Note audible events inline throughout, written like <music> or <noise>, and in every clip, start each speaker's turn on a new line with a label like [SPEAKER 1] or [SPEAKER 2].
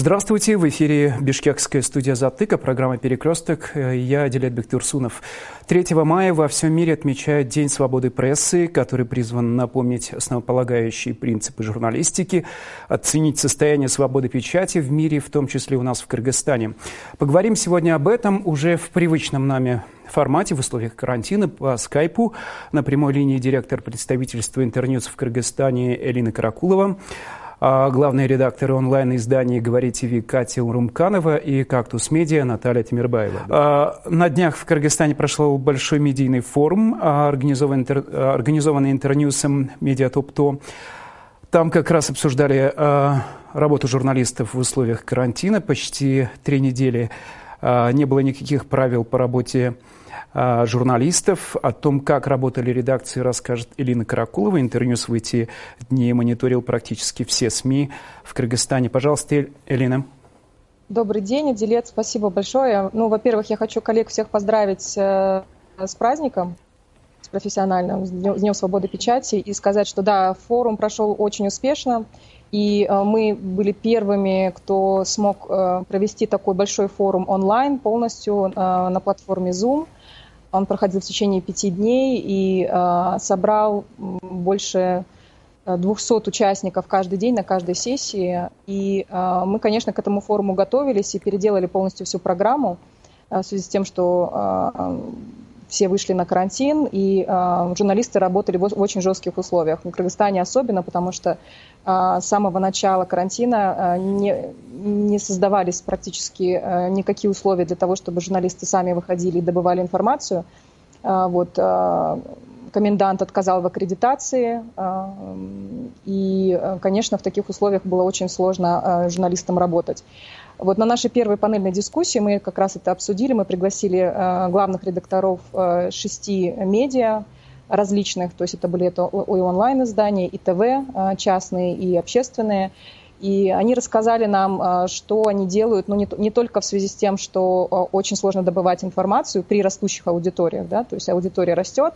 [SPEAKER 1] Здравствуйте, в эфире Бишкекская студия «Затыка», программа «Перекресток». Я Дилет Бектурсунов. 3 мая во всем мире отмечают День свободы прессы, который призван напомнить основополагающие принципы журналистики, оценить состояние свободы печати в мире, в том числе у нас в Кыргызстане. Поговорим сегодня об этом уже в привычном нами формате в условиях карантина по скайпу. На прямой линии директор представительства Интерньюз в Кыргызстане Элина Каракулова. А главный редактор онлайн-издания «Говори ТВ» Катя Урумканова и «Кактус Медиа» Наталья Тимирбаева. А, на днях в Кыргызстане прошел большой медийный форум, организованный, организованный Интерньюсом «Медиатоп-То». Там как раз обсуждали а, работу журналистов в условиях карантина. Почти три недели не было никаких правил по работе а, журналистов. О том, как работали редакции, расскажет Элина Каракулова. Интервью в эти дни мониторил практически все СМИ в Кыргызстане. Пожалуйста, Элина.
[SPEAKER 2] Добрый день, Дилет, спасибо большое. Ну, во-первых, я хочу коллег всех поздравить э, с праздником, с профессиональным, с Днем свободы печати, и сказать, что да, форум прошел очень успешно, и э, мы были первыми, кто смог э, провести такой большой форум онлайн полностью на платформе Zoom – он проходил в течение пяти дней и э, собрал больше 200 э, участников каждый день на каждой сессии. И э, мы, конечно, к этому форуму готовились и переделали полностью всю программу э, в связи с тем, что э, все вышли на карантин, и э, журналисты работали в, в очень жестких условиях. В Кыргызстане особенно, потому что с самого начала карантина э, не, не создавались практически э, никакие условия для того, чтобы журналисты сами выходили и добывали информацию. Вот, комендант отказал в аккредитации, и, конечно, в таких условиях было очень сложно журналистам работать. Вот на нашей первой панельной дискуссии мы как раз это обсудили. Мы пригласили главных редакторов шести медиа различных, то есть это были это и онлайн-издания, и ТВ э, частные, и общественные. И они рассказали нам, что они делают, ну, не, не только в связи с тем, что очень сложно добывать информацию при растущих аудиториях, да, то есть аудитория растет,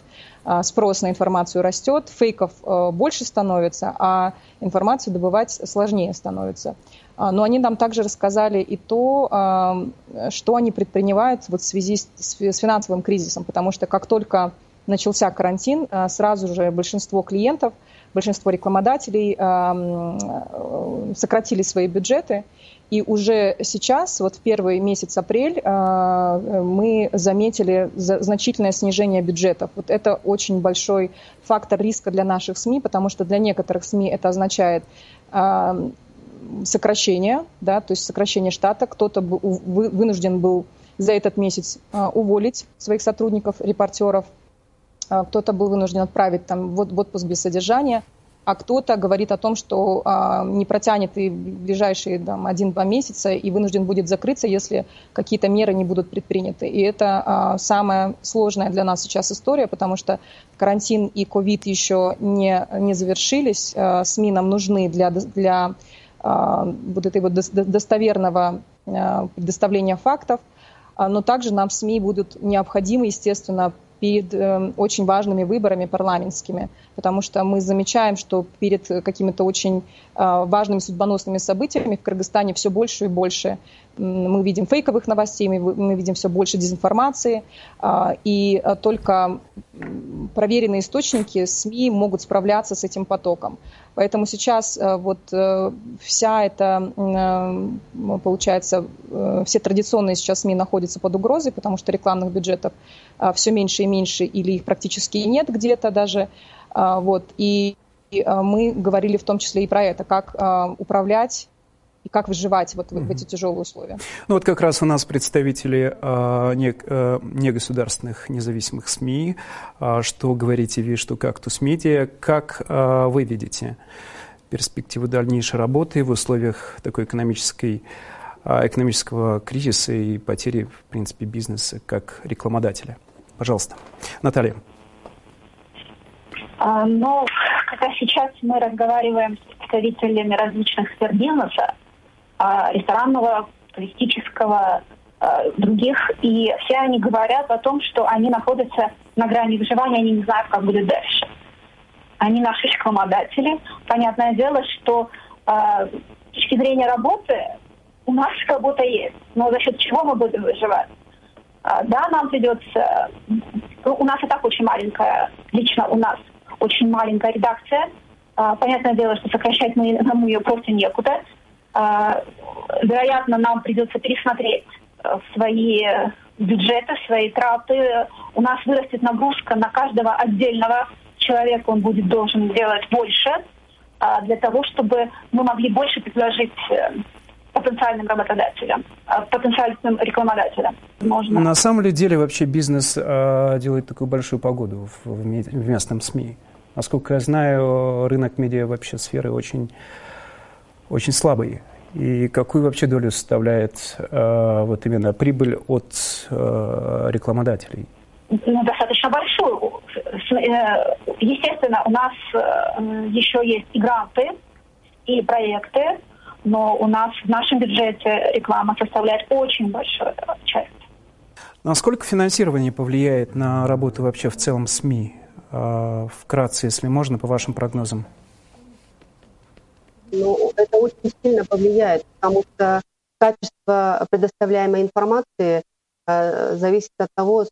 [SPEAKER 2] спрос на информацию растет, фейков больше становится, а информацию добывать сложнее становится. А, но они нам также рассказали и то, а, что они предпринимают вот в связи с финансовым кризисом, потому что как только начался карантин, а, сразу же большинство клиентов, большинство рекламодателей сократили свои бюджеты, и уже сейчас, вот в первый месяц апрель, мы заметили значительное снижение бюджетов. Вот это очень большой фактор риска для наших СМИ, потому что для некоторых СМИ это означает сокращение, да, то есть сокращение штата. Кто-то вынужден был за этот месяц а, уволить своих сотрудников, репортеров, а, кто-то был вынужден отправить там, в отпуск без содержания, а кто-то говорит о том, что а, не протянет и ближайшие там, один-два месяца и вынужден будет закрыться, если какие-то меры не будут предприняты. И это а, самая сложная для нас сейчас история, потому что карантин и ковид еще не, не завершились. А, СМИ нам нужны для, для а, вот этой вот достоверного а, предоставления фактов, а, но также нам СМИ будут необходимы, естественно, перед э, очень важными выборами парламентскими, потому что мы замечаем, что перед какими-то очень важными судьбоносными событиями в Кыргызстане все больше и больше мы видим фейковых новостей, мы видим все больше дезинформации, и только проверенные источники СМИ могут справляться с этим потоком. Поэтому сейчас э, вот э, вся эта, э, получается, все традиционные сейчас СМИ находятся под угрозой, потому что рекламных бюджетов все меньше и меньше, или их практически нет где-то даже. Вот. И мы говорили в том числе и про это, как управлять и как выживать вот в эти тяжелые условия.
[SPEAKER 1] Ну вот как раз у нас представители э, не, э, негосударственных независимых СМИ, э, что говорите вы, что Кактус Медиа, как э, вы видите перспективы дальнейшей работы в условиях такой экономической экономического кризиса и потери, в принципе, бизнеса как рекламодателя. Пожалуйста. Наталья.
[SPEAKER 3] А, ну, когда сейчас мы разговариваем с представителями различных сфер бизнеса, а, ресторанного, туристического, а, других. И все они говорят о том, что они находятся на грани выживания, они не знают, как будет дальше. Они наши рекламодатели. Понятное дело, что а, с точки зрения работы у нас работа есть, но за счет чего мы будем выживать? А, да, нам придется... Ну, у нас и так очень маленькая, лично у нас очень маленькая редакция. А, понятное дело, что сокращать мы, нам ее просто некуда. А, вероятно, нам придется пересмотреть э, свои бюджеты, свои траты. У нас вырастет нагрузка на каждого отдельного человека, он будет должен делать больше для того, чтобы мы могли больше предложить э, потенциальным работодателям, а, потенциальным рекламодателям.
[SPEAKER 1] Можно. На самом ли деле вообще бизнес э, делает такую большую погоду в, в местном СМИ? Насколько я знаю, рынок медиа вообще сферы очень, очень слабый. И какую вообще долю составляет э, вот именно прибыль от э, рекламодателей?
[SPEAKER 3] Ну, достаточно большую. Э, естественно, у нас э, еще есть и гранты, и проекты, но у нас в нашем бюджете реклама составляет очень большую часть.
[SPEAKER 1] Насколько финансирование повлияет на работу вообще в целом СМИ? А, вкратце, если можно, по вашим прогнозам.
[SPEAKER 4] Ну, это очень сильно повлияет, потому что качество предоставляемой информации э, зависит от того,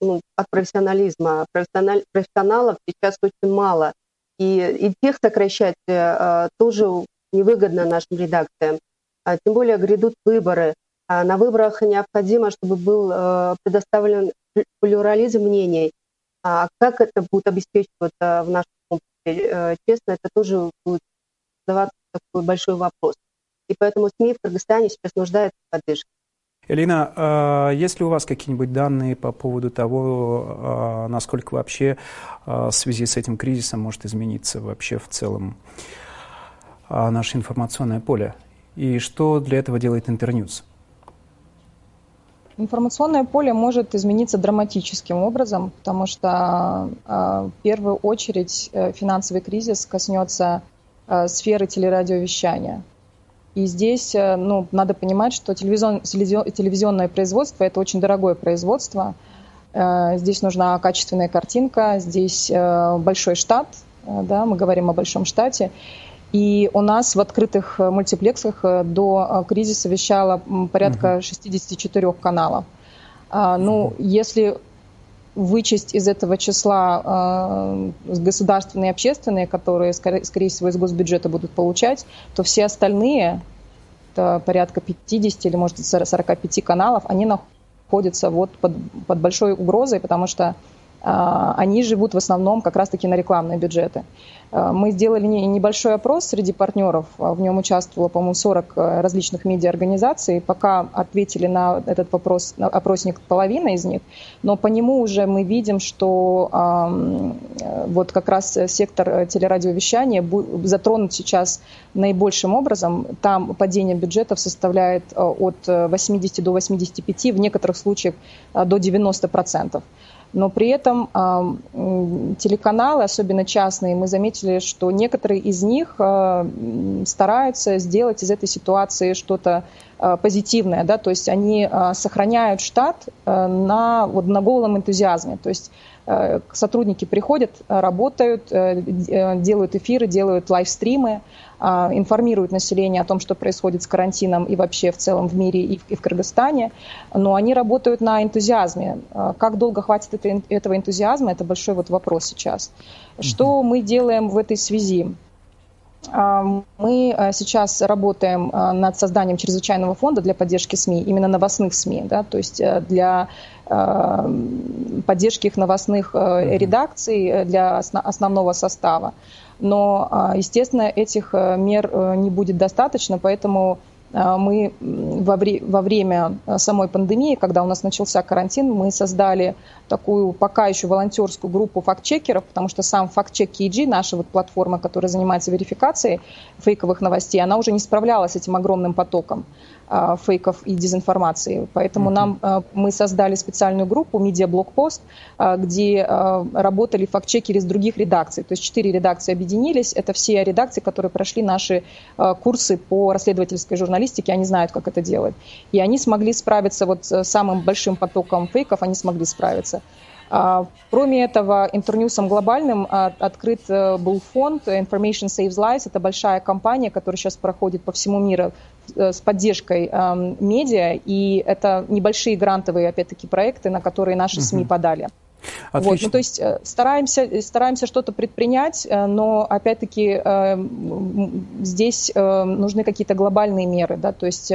[SPEAKER 4] ну, от профессионализма. Профессиональ, профессионалов сейчас очень мало. И, и тех сокращать э, тоже невыгодно нашим редакциям. А, тем более грядут выборы. А на выборах необходимо, чтобы был э, предоставлен плюрализм мнений. А как это будет обеспечиваться в нашем комплексе, э, честно, это тоже будет задаваться такой большой вопрос. И поэтому СМИ в Кыргызстане сейчас нуждаются в поддержке.
[SPEAKER 1] Элина, а есть ли у вас какие-нибудь данные по поводу того, насколько вообще в связи с этим кризисом может измениться вообще в целом а, наше информационное поле. И что для этого делает Интерньюз?
[SPEAKER 2] Информационное поле может измениться драматическим образом, потому что а, в первую очередь э, финансовый кризис коснется сферы телерадиовещания. И здесь э, ну, надо понимать, что телевизион, телевизионное производство – это очень дорогое производство. Здесь нужна качественная картинка, здесь большой штат, да, мы говорим о большом штате. И у нас в открытых э, мультиплексах э, до э, кризиса вещало порядка 64 каналов. А, ну, если вычесть из этого числа государственные и общественные, которые, скорее, скорее всего, из госбюджета будут получать, то все остальные, это порядка 50 или, может, 45 каналов, они находятся вот под, под большой угрозой, потому что они живут в основном как раз-таки на рекламные бюджеты. А, мы сделали небольшой опрос среди партнеров, а, в нем участвовало, по-моему, 40 э, различных медиаорганизаций. Пока ответили на этот вопрос, опросник половина из них, но по нему уже мы видим, что э, вот как раз сектор э, телерадиовещания затронут сейчас наибольшим образом. Там падение бюджетов составляет от 80 до 85, в некоторых случаях до 90 процентов но при этом телеканалы, особенно частные, мы заметили, что некоторые из них а, стараются сделать из этой ситуации что-то а, позитивное, да, то есть они а, сохраняют штат на, вот, на голом энтузиазме, то есть сотрудники приходят, работают, э, э, делают эфиры, делают лайвстримы, а, информируют население о том, что происходит с карантином и вообще в целом в мире и в, и в Кыргызстане, но они работают на энтузиазме. А, как долго хватит этого энтузиазма, это большой вот вопрос сейчас. Что мы делаем в этой связи? А, мы сейчас работаем над созданием чрезвычайного фонда для поддержки СМИ, именно новостных СМИ, да, то есть э, для поддержки их новостных э, редакций, э, для основного состава. Но, а, естественно, этих мер не будет достаточно, поэтому а, мы во, вре во время э, самой пандемии, когда у нас начался карантин, мы создали такую пока еще волонтерскую группу фактчекеров, потому что сам фактчек KG, наша вот платформа, которая занимается верификацией фейковых новостей, она уже не справлялась с этим огромным потоком. А, фейков и дезинформации. Поэтому нам а, мы создали специальную группу Media Блокпост, где а, работали фактчекеры из других редакций. То есть четыре редакции объединились. Это все редакции, которые прошли наши курсы по расследовательской журналистике. Они знают, как это делать. И они смогли справиться вот с самым большим потоком фейков, они смогли справиться. А, кроме этого, Интерньюсом глобальным а, открыт э, был фонд Information Saves Lives. Это большая компания, которая сейчас проходит по всему миру э, с поддержкой медиа. И это небольшие грантовые, опять-таки, проекты, на которые наши СМИ подали. Отлично. Вот, ну, то есть э, стараемся, стараемся что-то предпринять, но опять-таки здесь нужны какие-то глобальные меры. Да? То есть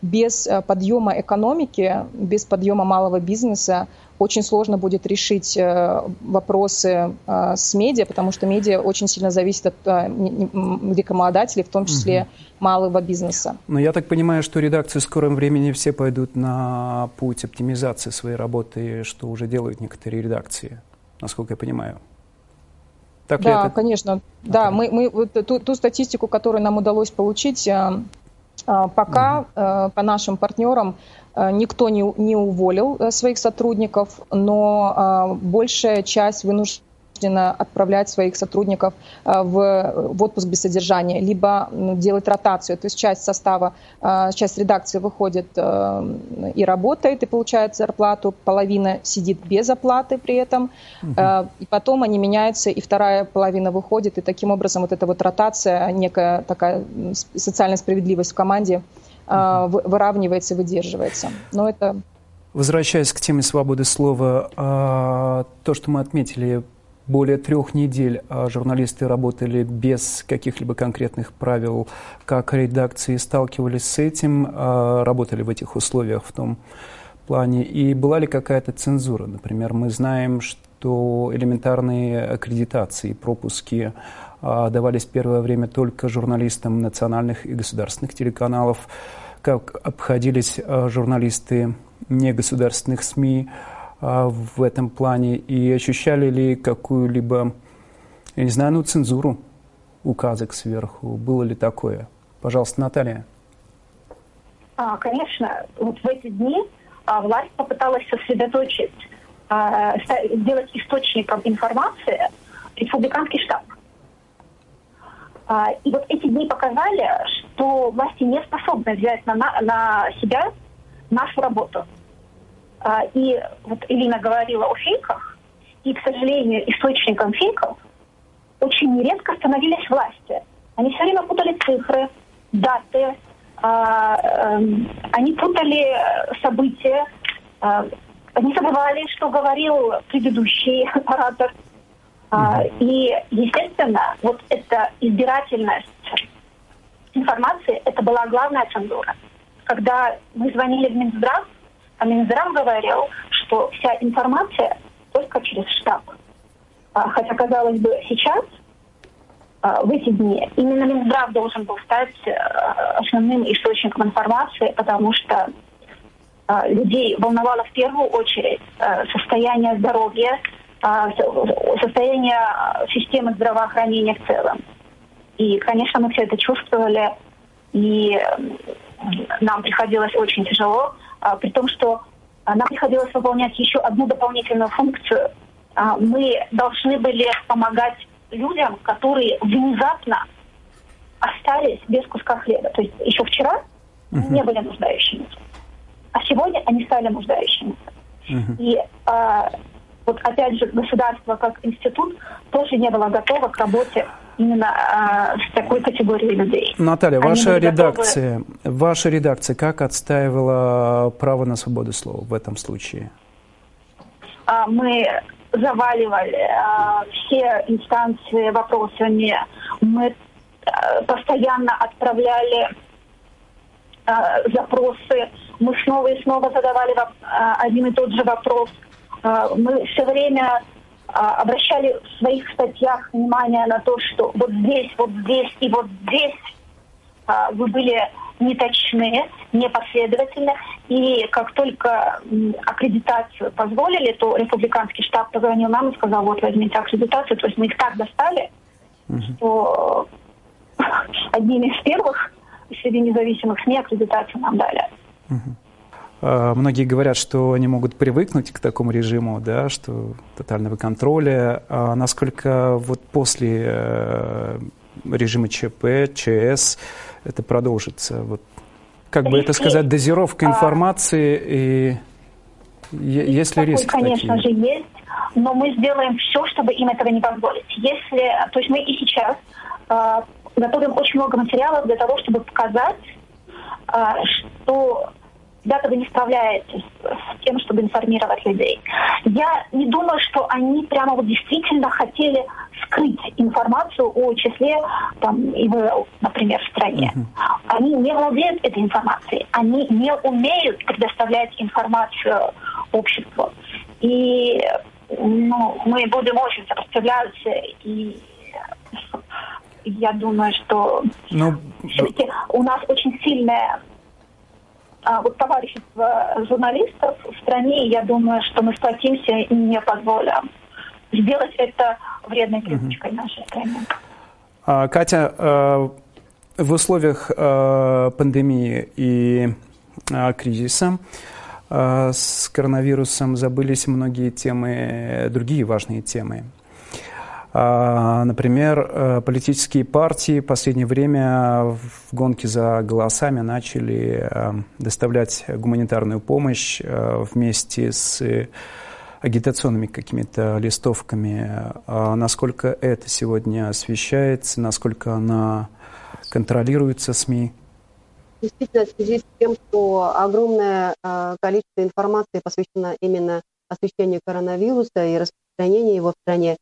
[SPEAKER 2] без подъема экономики, без подъема малого бизнеса очень сложно будет решить э, вопросы э, с медиа, потому что медиа очень сильно зависит от э, рекламодателей, в том числе угу. малого бизнеса.
[SPEAKER 1] Но я так понимаю, что редакции в скором времени все пойдут на путь оптимизации своей работы, что уже делают некоторые редакции, насколько я понимаю.
[SPEAKER 2] Так да, это... конечно. Да, мы, мы вот ту, ту статистику, которую нам удалось получить, пока угу. по нашим партнерам Э, никто не, не уволил э, своих сотрудников, но э, большая часть вынуждена отправлять своих сотрудников в, в отпуск без содержания, либо делать ротацию. То есть часть состава, часть редакции выходит и работает, и получает зарплату, половина сидит без оплаты при этом, угу. и потом они меняются, и вторая половина выходит, и таким образом вот эта вот ротация, некая такая социальная справедливость в команде – а, выравнивается, выдерживается. Но это...
[SPEAKER 1] Возвращаясь к теме свободы слова, а, то, что мы отметили, более трех недель а, журналисты работали без каких-либо конкретных правил, как редакции сталкивались с этим, работали в этих условиях в том плане, и была ли какая-то цензура? Например, мы знаем, что элементарные аккредитации, пропуски давались в первое время только журналистам национальных и государственных телеканалов как обходились журналисты негосударственных СМИ в этом плане и ощущали ли какую-либо, я не знаю, ну, цензуру указок сверху? Было ли такое? Пожалуйста, Наталья.
[SPEAKER 3] А, конечно. Вот в эти дни а, власть попыталась сосредоточить, а, сделать источником информации республиканский штаб. А, и вот эти дни показали, что власти не способны взять на, на себя нашу работу. А, и вот Элина говорила о фейках, и, к сожалению, источником фейков очень нередко становились власти. Они все время путали цифры, даты, а, эм, они путали события, они забывали, что говорил предыдущий <laughs> оратор – а, и, естественно, вот эта избирательность информации, это была главная цензура. Когда мы звонили в Минздрав, а Минздрав говорил, что вся информация только через штаб. А, хотя, казалось бы, сейчас, а, в эти дни, именно Минздрав должен был стать основным источником информации, потому что людей волновало в первую очередь состояние здоровья, а, состояние системы здравоохранения в целом. И, конечно, мы все это чувствовали, и нам приходилось очень тяжело, а, при том, что нам приходилось выполнять еще одну дополнительную функцию. А, мы должны были помогать людям, которые внезапно остались без куска хлеба. То есть еще вчера uh-huh. не были нуждающимися, а сегодня они стали нуждающимися. Uh-huh. И вот опять же государство как институт тоже не было готово к работе именно э, с такой категорией людей.
[SPEAKER 1] Наталья, ваша редакция, готовы... ваша редакция как отстаивала право на свободу слова в этом случае?
[SPEAKER 3] А, мы заваливали а, все инстанции вопросами. Мы а, постоянно отправляли а, запросы. Мы снова и снова задавали а, один и тот же вопрос – мы все время а, обращали в своих статьях внимание на то, что вот здесь, вот здесь и вот здесь а, вы были неточны, непоследовательны. И как только аккредитацию позволили, то республиканский штаб позвонил нам и сказал, вот возьмите аккредитацию. То есть мы их так достали, uh-huh. что <laughs> одними из первых среди независимых СМИ аккредитацию нам дали. Uh-huh.
[SPEAKER 1] А, многие говорят, что они могут привыкнуть к такому режиму, да, что тотального контроля. А насколько вот после э, режима ЧП, ЧС это продолжится? Вот, как бы это сказать, дозировка а, информации и есть ли риск?
[SPEAKER 3] Конечно
[SPEAKER 1] такие?
[SPEAKER 3] же есть. но мы сделаем все, чтобы им этого не позволить. Если, то есть мы и сейчас э, готовим очень много материалов для того, чтобы показать, э, что ребята, вы не справляетесь с тем, чтобы информировать людей. Я не думаю, что они прямо вот действительно хотели скрыть информацию о числе там, ИВЛ, например, в стране. Uh-huh. Они не владеют этой информацией, они не умеют предоставлять информацию обществу. И ну, мы будем очень сопротивляться и я думаю, что ну, все-таки у нас очень сильная а, вот товарищество журналистов в стране, я думаю, что мы сплотимся и не позволим сделать это вредной привычкой угу. нашей страны.
[SPEAKER 1] А, Катя, э, в условиях э, пандемии и э, кризиса с коронавирусом забылись многие темы, другие важные темы. А, например, политические партии в последнее время в гонке за голосами начали доставлять гуманитарную помощь вместе с агитационными какими-то листовками. А насколько это сегодня освещается, насколько она контролируется СМИ?
[SPEAKER 4] Действительно, в связи с тем, что огромное э, количество информации посвящено именно освещению коронавируса и распространению его в стране,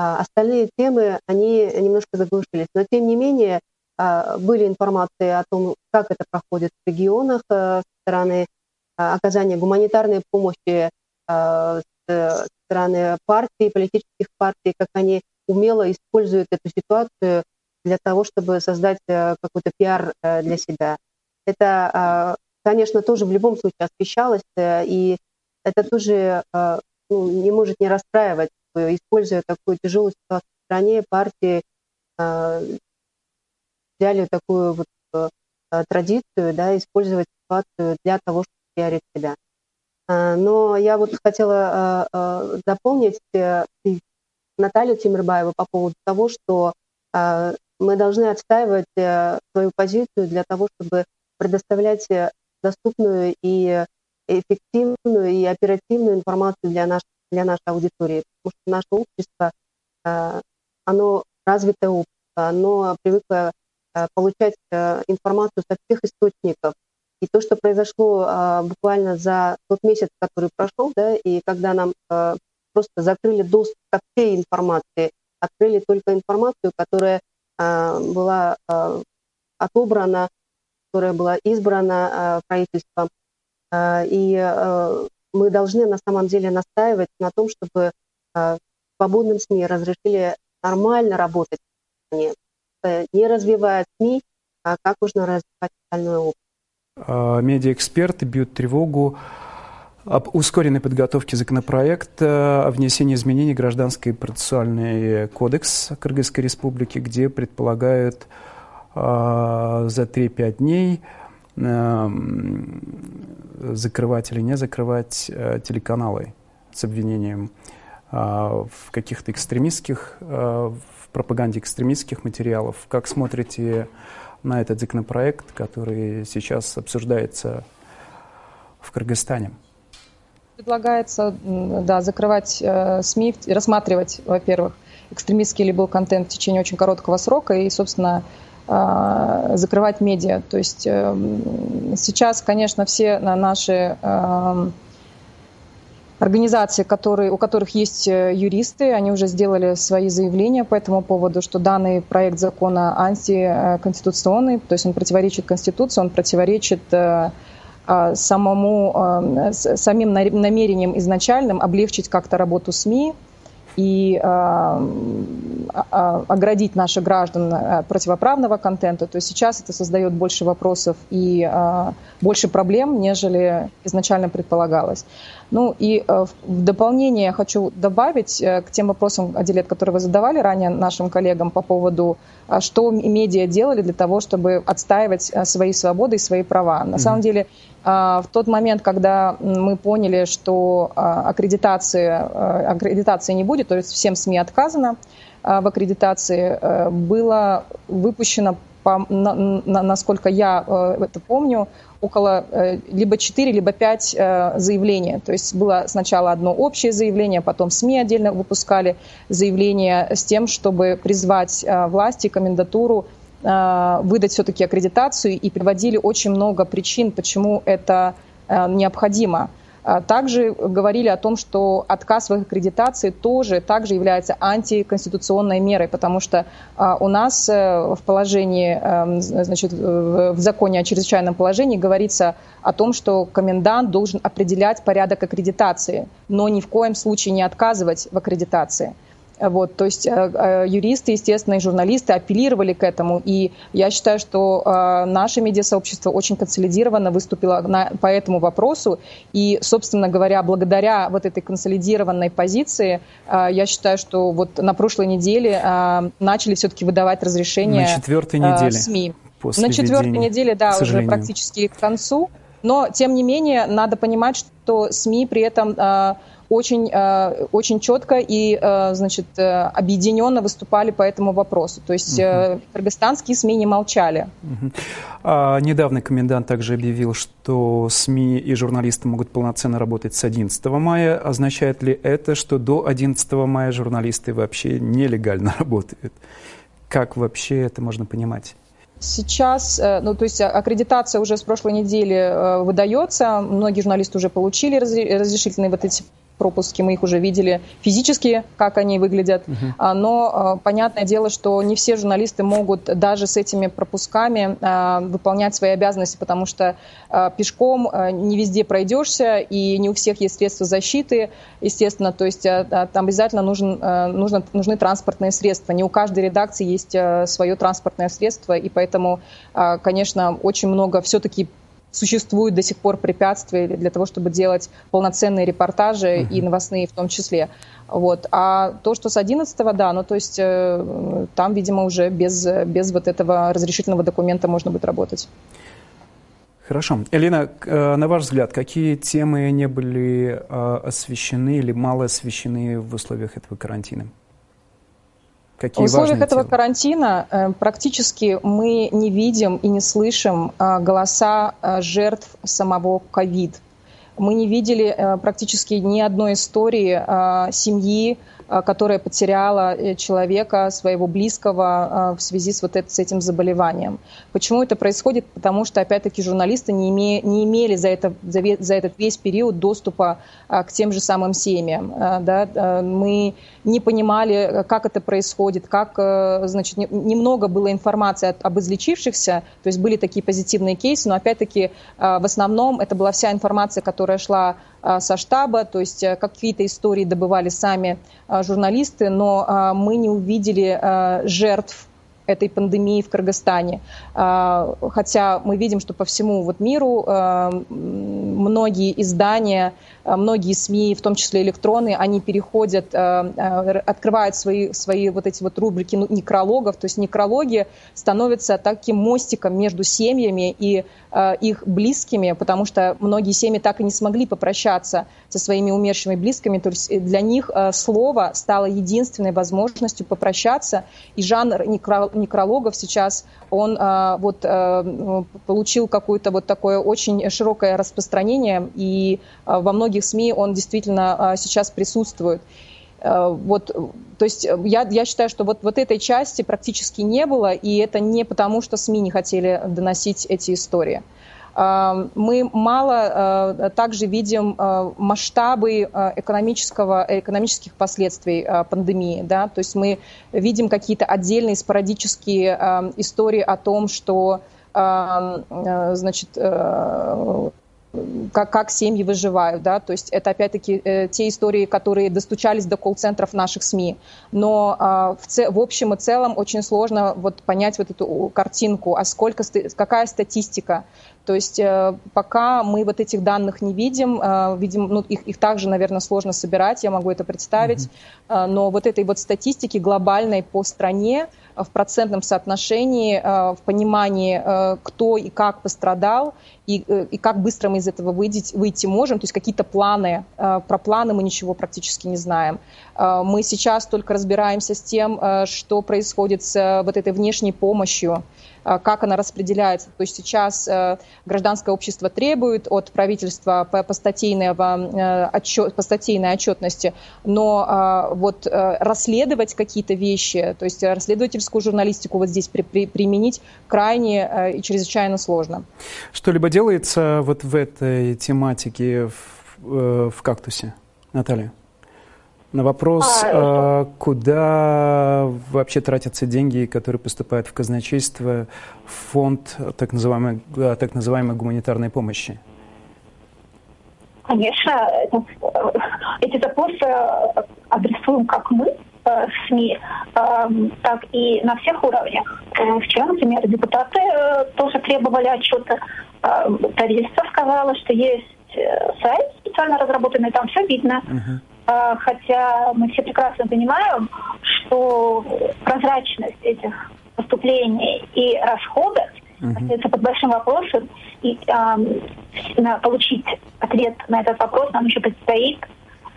[SPEAKER 4] остальные темы, они немножко заглушились. Но, тем не менее, а, были информации о том, как это проходит в регионах э, со стороны оказания гуманитарной помощи Э, стороны партий, политических партий, как они умело используют эту ситуацию для того, чтобы создать э, какой-то пиар для себя. Это, а, конечно, тоже в любом случае освещалось, и это тоже ну, не может не расстраивать, используя такую тяжелую ситуацию в стране, партии взяли такую вот традицию, да, использовать ситуацию для того, чтобы пиарить себя. Но я вот хотела дополнить э, Наталью Тимирбаеву по поводу того, что мы должны отстаивать э, свою позицию для того, чтобы предоставлять э, доступную и эффективную и оперативную информацию для, наш, для нашей аудитории. Потому что наше общество, оно развитое общество, оно привыкло получать информацию со всех источников, и то, что произошло буквально за тот месяц, который прошел, да, и когда нам просто закрыли доступ ко всей информации, открыли только информацию, которая была отобрана, которая была избрана правительством. И мы должны на самом деле настаивать на том, чтобы а, свободным СМИ разрешили нормально работать не, не развивая СМИ, а как можно развивать остальное общество.
[SPEAKER 1] А, медиаэксперты бьют тревогу об ускоренной подготовке законопроекта о внесении изменений в Гражданский процессуальный кодекс Кыргызской Республики, где предполагают э, за 3-5 дней э, закрывать или не закрывать э, телеканалы с обвинением э, в каких-то экстремистских, э, в пропаганде экстремистских материалов. Как смотрите на этот законопроект, который сейчас обсуждается в Кыргызстане?
[SPEAKER 2] Предлагается да, закрывать СМИ, рассматривать, во-первых, экстремистский или был контент в течение очень короткого срока и, собственно, закрывать медиа. То есть э, сейчас, конечно, все наши э, Организации, которые, у которых есть э, юристы, они уже сделали свои заявления по этому поводу, что данный проект закона антиконституционный, то есть он противоречит Конституции, он противоречит э, а, самому, э, самим намерениям изначальным облегчить как-то работу СМИ, и а, а, оградить наших граждан от противоправного контента, то сейчас это создает больше вопросов и а, больше проблем, нежели изначально предполагалось. Ну и в дополнение я хочу добавить э, к тем вопросам, Аделет, которые вы задавали ранее нашим коллегам по поводу, что медиа делали для того, чтобы отстаивать свои свободы и свои права. На mm-hmm. самом деле а, в тот момент, когда мы поняли, что а, аккредитации, а, аккредитации не будет, то есть всем СМИ отказано в аккредитации, было выпущено по, на, на, насколько я это помню, около либо 4, либо 5 заявлений. То есть было сначала одно общее заявление, потом СМИ отдельно выпускали заявление с тем, чтобы призвать власти, комендатуру выдать все-таки аккредитацию и приводили очень много причин, почему это необходимо. А также говорили о том, что отказ в аккредитации тоже также является антиконституционной мерой, потому что а, у нас э, в положении, эм, значит, в законе о чрезвычайном положении говорится о том, что комендант должен определять порядок аккредитации, но ни в коем случае не отказывать в аккредитации. Вот, то есть э, э, юристы, естественно, и журналисты апеллировали к этому. И я считаю, что э, наше медиасообщество очень консолидированно выступило на, по этому вопросу. И, собственно говоря, благодаря вот этой консолидированной позиции, я считаю, что вот на прошлой неделе начали все-таки выдавать разрешения
[SPEAKER 1] на четвертой неделе
[SPEAKER 2] СМИ. После на четвертой неделе, да, уже практически к концу. Но, тем не менее, надо понимать, что СМИ при этом очень, э, очень четко и, э, значит, э, объединенно выступали по этому вопросу. То есть угу. кыргызстанские СМИ не молчали.
[SPEAKER 1] Угу. А, недавно комендант также объявил, что СМИ и журналисты могут полноценно работать с 11 мая. Означает ли это, что до 11 мая журналисты вообще нелегально <laughs> работают? Как вообще это можно понимать?
[SPEAKER 2] Сейчас, ну, то есть аккредитация уже с прошлой недели выдается, многие журналисты уже получили разрешительные вот эти пропуски, мы их уже видели физически, как они выглядят. Uh-huh. Но а, понятное дело, что не все журналисты могут даже с этими пропусками а, выполнять свои обязанности, потому что пешком не везде пройдешься, и не у всех есть средства защиты, естественно. То есть там обязательно нужен, нужно, нужны транспортные средства. Не у каждой редакции есть свое транспортное средство, и поэтому, конечно, очень много все-таки существуют до сих пор препятствия для того, чтобы делать полноценные репортажи uh-huh. и новостные в том числе. Вот. А то, что с 11 да, ну то есть э, там, видимо, уже без, без вот этого разрешительного документа можно будет работать.
[SPEAKER 1] Хорошо. Элина, э, на ваш взгляд, какие темы не были э, освещены или мало освещены в условиях этого карантина?
[SPEAKER 2] Какие в условиях этого темы? карантина э, практически мы не видим и не слышим э, голоса э, жертв самого ковид. Мы не видели практически ни одной истории семьи, Э, которая потеряла э, человека, своего близкого э, в связи с, вот это, с этим заболеванием. Почему это происходит? Потому что, опять-таки, журналисты не, име, не имели за, это, за, за этот весь период доступа к тем же самым семьям. Да? Мы не понимали, как это происходит, как, значит, немного было информации об излечившихся, то есть были такие позитивные кейсы, но, опять-таки, в основном это была вся информация, которая шла а, со штаба, то есть э, какие-то истории добывали сами а, журналисты, но а, мы не увидели жертв этой пандемии в Кыргызстане. Хотя мы видим, что по всему вот миру многие издания многие СМИ, в том числе электронные, они переходят, э, э, открывают свои, свои вот эти вот рубрики ну, некрологов, то есть некрологи становятся таким мостиком между семьями и их близкими, потому что многие семьи так и не смогли попрощаться со своими умершими близкими, то есть для них слово стало единственной возможностью попрощаться, и жанр некрологов сейчас, он вот получил какое-то вот такое очень широкое распространение, и во многих многих СМИ он действительно а, сейчас присутствует. Э, вот, то есть э, я, я считаю, что вот, вот этой части практически не было, и это не потому, что СМИ не хотели доносить эти истории. Э, мы мало также видим масштабы экономического, экономических последствий пандемии. Да? То есть мы видим какие-то отдельные спорадические истории о том, что значит, как, как семьи выживают, да, то есть это опять-таки э, те истории, которые достучались до колл-центров наших СМИ, но э, в, ц- в общем и целом очень сложно вот понять вот эту картинку, а сколько, какая статистика, то есть э, пока мы вот этих данных не видим, э, видим, ну, их, их также, наверное, сложно собирать, я могу это представить, mm-hmm. но вот этой вот статистики глобальной по стране, в процентном соотношении, в понимании, кто и как пострадал, и, э, и как быстро мы из этого выйти, выйти можем, то есть какие-то планы. Э, про планы мы ничего практически не знаем. Э, мы сейчас только разбираемся с тем, что происходит с вот этой внешней помощью, как она распределяется. То есть сейчас гражданское общество требует от правительства постатейного отчет, постатейной отчетности, но вот расследовать какие-то вещи, то есть расследовательскую журналистику вот здесь при, при, применить крайне и чрезвычайно сложно.
[SPEAKER 1] Что-либо делается вот в этой тематике в, в «Кактусе», Наталья? На вопрос, а, а, куда вообще тратятся деньги, которые поступают в казначейство, в фонд так называемой, так называемой гуманитарной помощи?
[SPEAKER 3] Конечно, это, эти запросы адресуем как мы, э, СМИ, эм, так и на всех уровнях. Э, вчера, например, депутаты э, тоже требовали отчета. Правительство сказало, что есть сайт специально разработанный, там все видно. Uh-huh а, хотя мы все прекрасно понимаем, что прозрачность этих поступлений и расходов uh-huh. остается под большим вопросом. И э, получить ответ на этот вопрос нам еще предстоит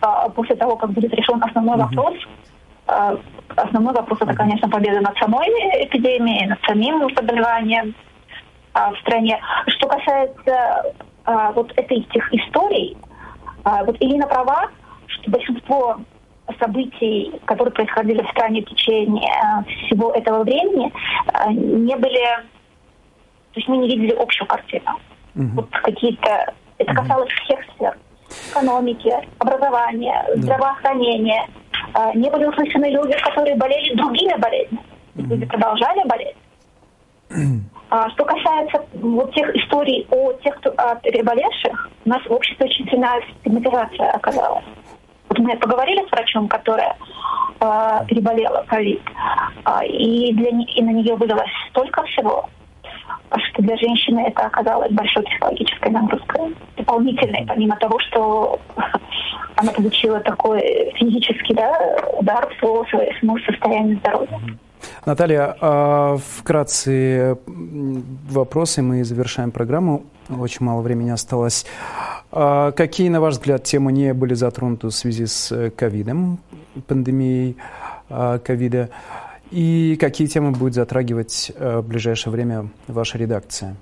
[SPEAKER 3] э, после того, как будет решен основной uh-huh. вопрос. Э, основной вопрос это, конечно, победа над самой эпидемией, над самим заболеванием э, в стране. Что касается э, вот этих историй, э, вот Ирина права, что большинство событий, которые происходили в стране в течение всего этого времени, не были... То есть мы не видели общую картину. Угу. Вот какие-то... Это касалось угу. всех сфер. Экономики, образования, да. здравоохранения. Не были услышаны люди, которые болели другими болезнями. Угу. Люди продолжали болеть. <clears throat> А, что касается вот тех историй о тех, кто о переболевших, у нас в обществе очень сильная стигматизация оказалась. Вот мы поговорили с врачом, которая э, переболела ковид, э, и, для, и на нее выдалось столько всего, что для женщины это оказалось большой психологической нагрузкой. Дополнительной, помимо того, что <laughs> она получила такой физический да, удар по своему состоянию здоровья.
[SPEAKER 1] Наталья, а вкратце вопросы, мы завершаем программу. Очень мало времени осталось. А какие, на ваш взгляд, темы не были затронуты в связи с э, ковидом, пандемией а, ковида? И какие темы будет затрагивать э, в ближайшее время ваша редакция?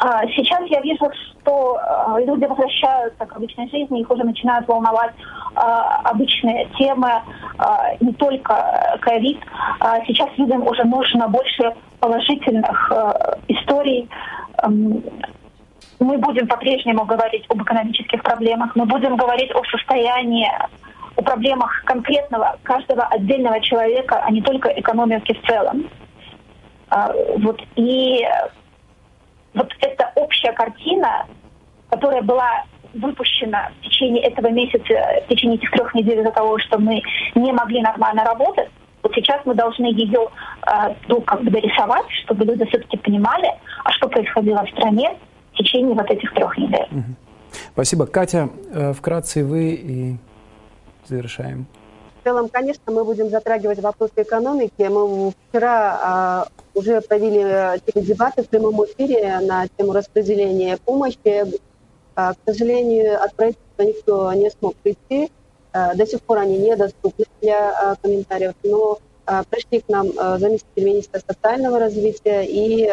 [SPEAKER 3] А, сейчас я вижу, что э, люди возвращаются к обычной жизни, их уже начинают волновать обычные темы, не только ковид. Сейчас людям уже нужно больше положительных историй, эм, мы будем по-прежнему говорить об экономических проблемах, мы будем говорить о состоянии, о проблемах конкретного каждого отдельного человека, а не только экономики в целом. А, вот, и вот эта общая картина, которая была выпущена в течение этого месяца, в течение этих трех недель из-за того, что мы не могли нормально работать, вот сейчас мы должны ее э, ну, как бы дорисовать, чтобы люди все-таки понимали, а что происходило в стране, в течение вот этих трех недель.
[SPEAKER 1] Спасибо. Катя, э, вкратце вы и завершаем.
[SPEAKER 4] В целом, конечно, мы будем затрагивать вопросы экономики. Мы вчера а, уже провели э, дебаты в прямом эфире на тему распределения помощи. А, к сожалению, от правительства никто не смог прийти. А, до сих пор они недоступны для а, комментариев, но пришли к нам заместитель министра социального развития и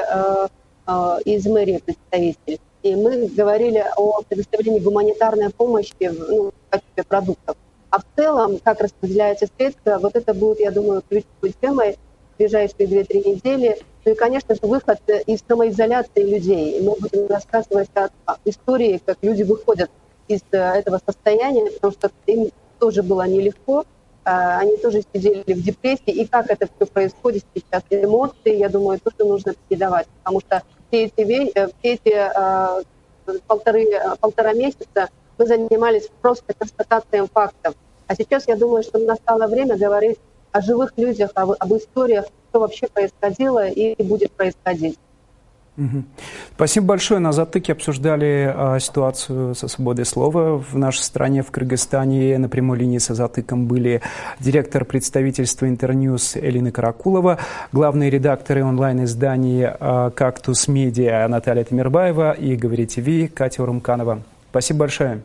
[SPEAKER 4] из мэрии представитель. И мы говорили о предоставлении гуманитарной помощи ну, в качестве продуктов. А в целом, как распределяются средства, вот это будет, я думаю, ключевой темой ближайшие 2-3 недели. Ну и, конечно же, выход из самоизоляции людей. Мы будем рассказывать о, истории, как люди выходят из э, этого состояния, потому что им тоже было нелегко. А, они тоже сидели в депрессии. И как это все происходит сейчас, эмоции, я думаю, тоже нужно передавать. Потому что все эти, э, все эти э, полторы, полтора месяца мы занимались просто констатацией фактов. А сейчас я думаю, что настало время говорить о живых людях, об, об историях, что вообще происходило и будет происходить.
[SPEAKER 1] Спасибо большое. На затыке обсуждали а, ситуацию со свободой слова в нашей стране, в Кыргызстане. На прямой линии со затыком были директор представительства Интерньюз Элина Каракулова, главные редакторы онлайн-издания а, «Кактус Медиа» Наталья Тимирбаева и «Говори ТВ» Катя Урумканова. Спасибо большое.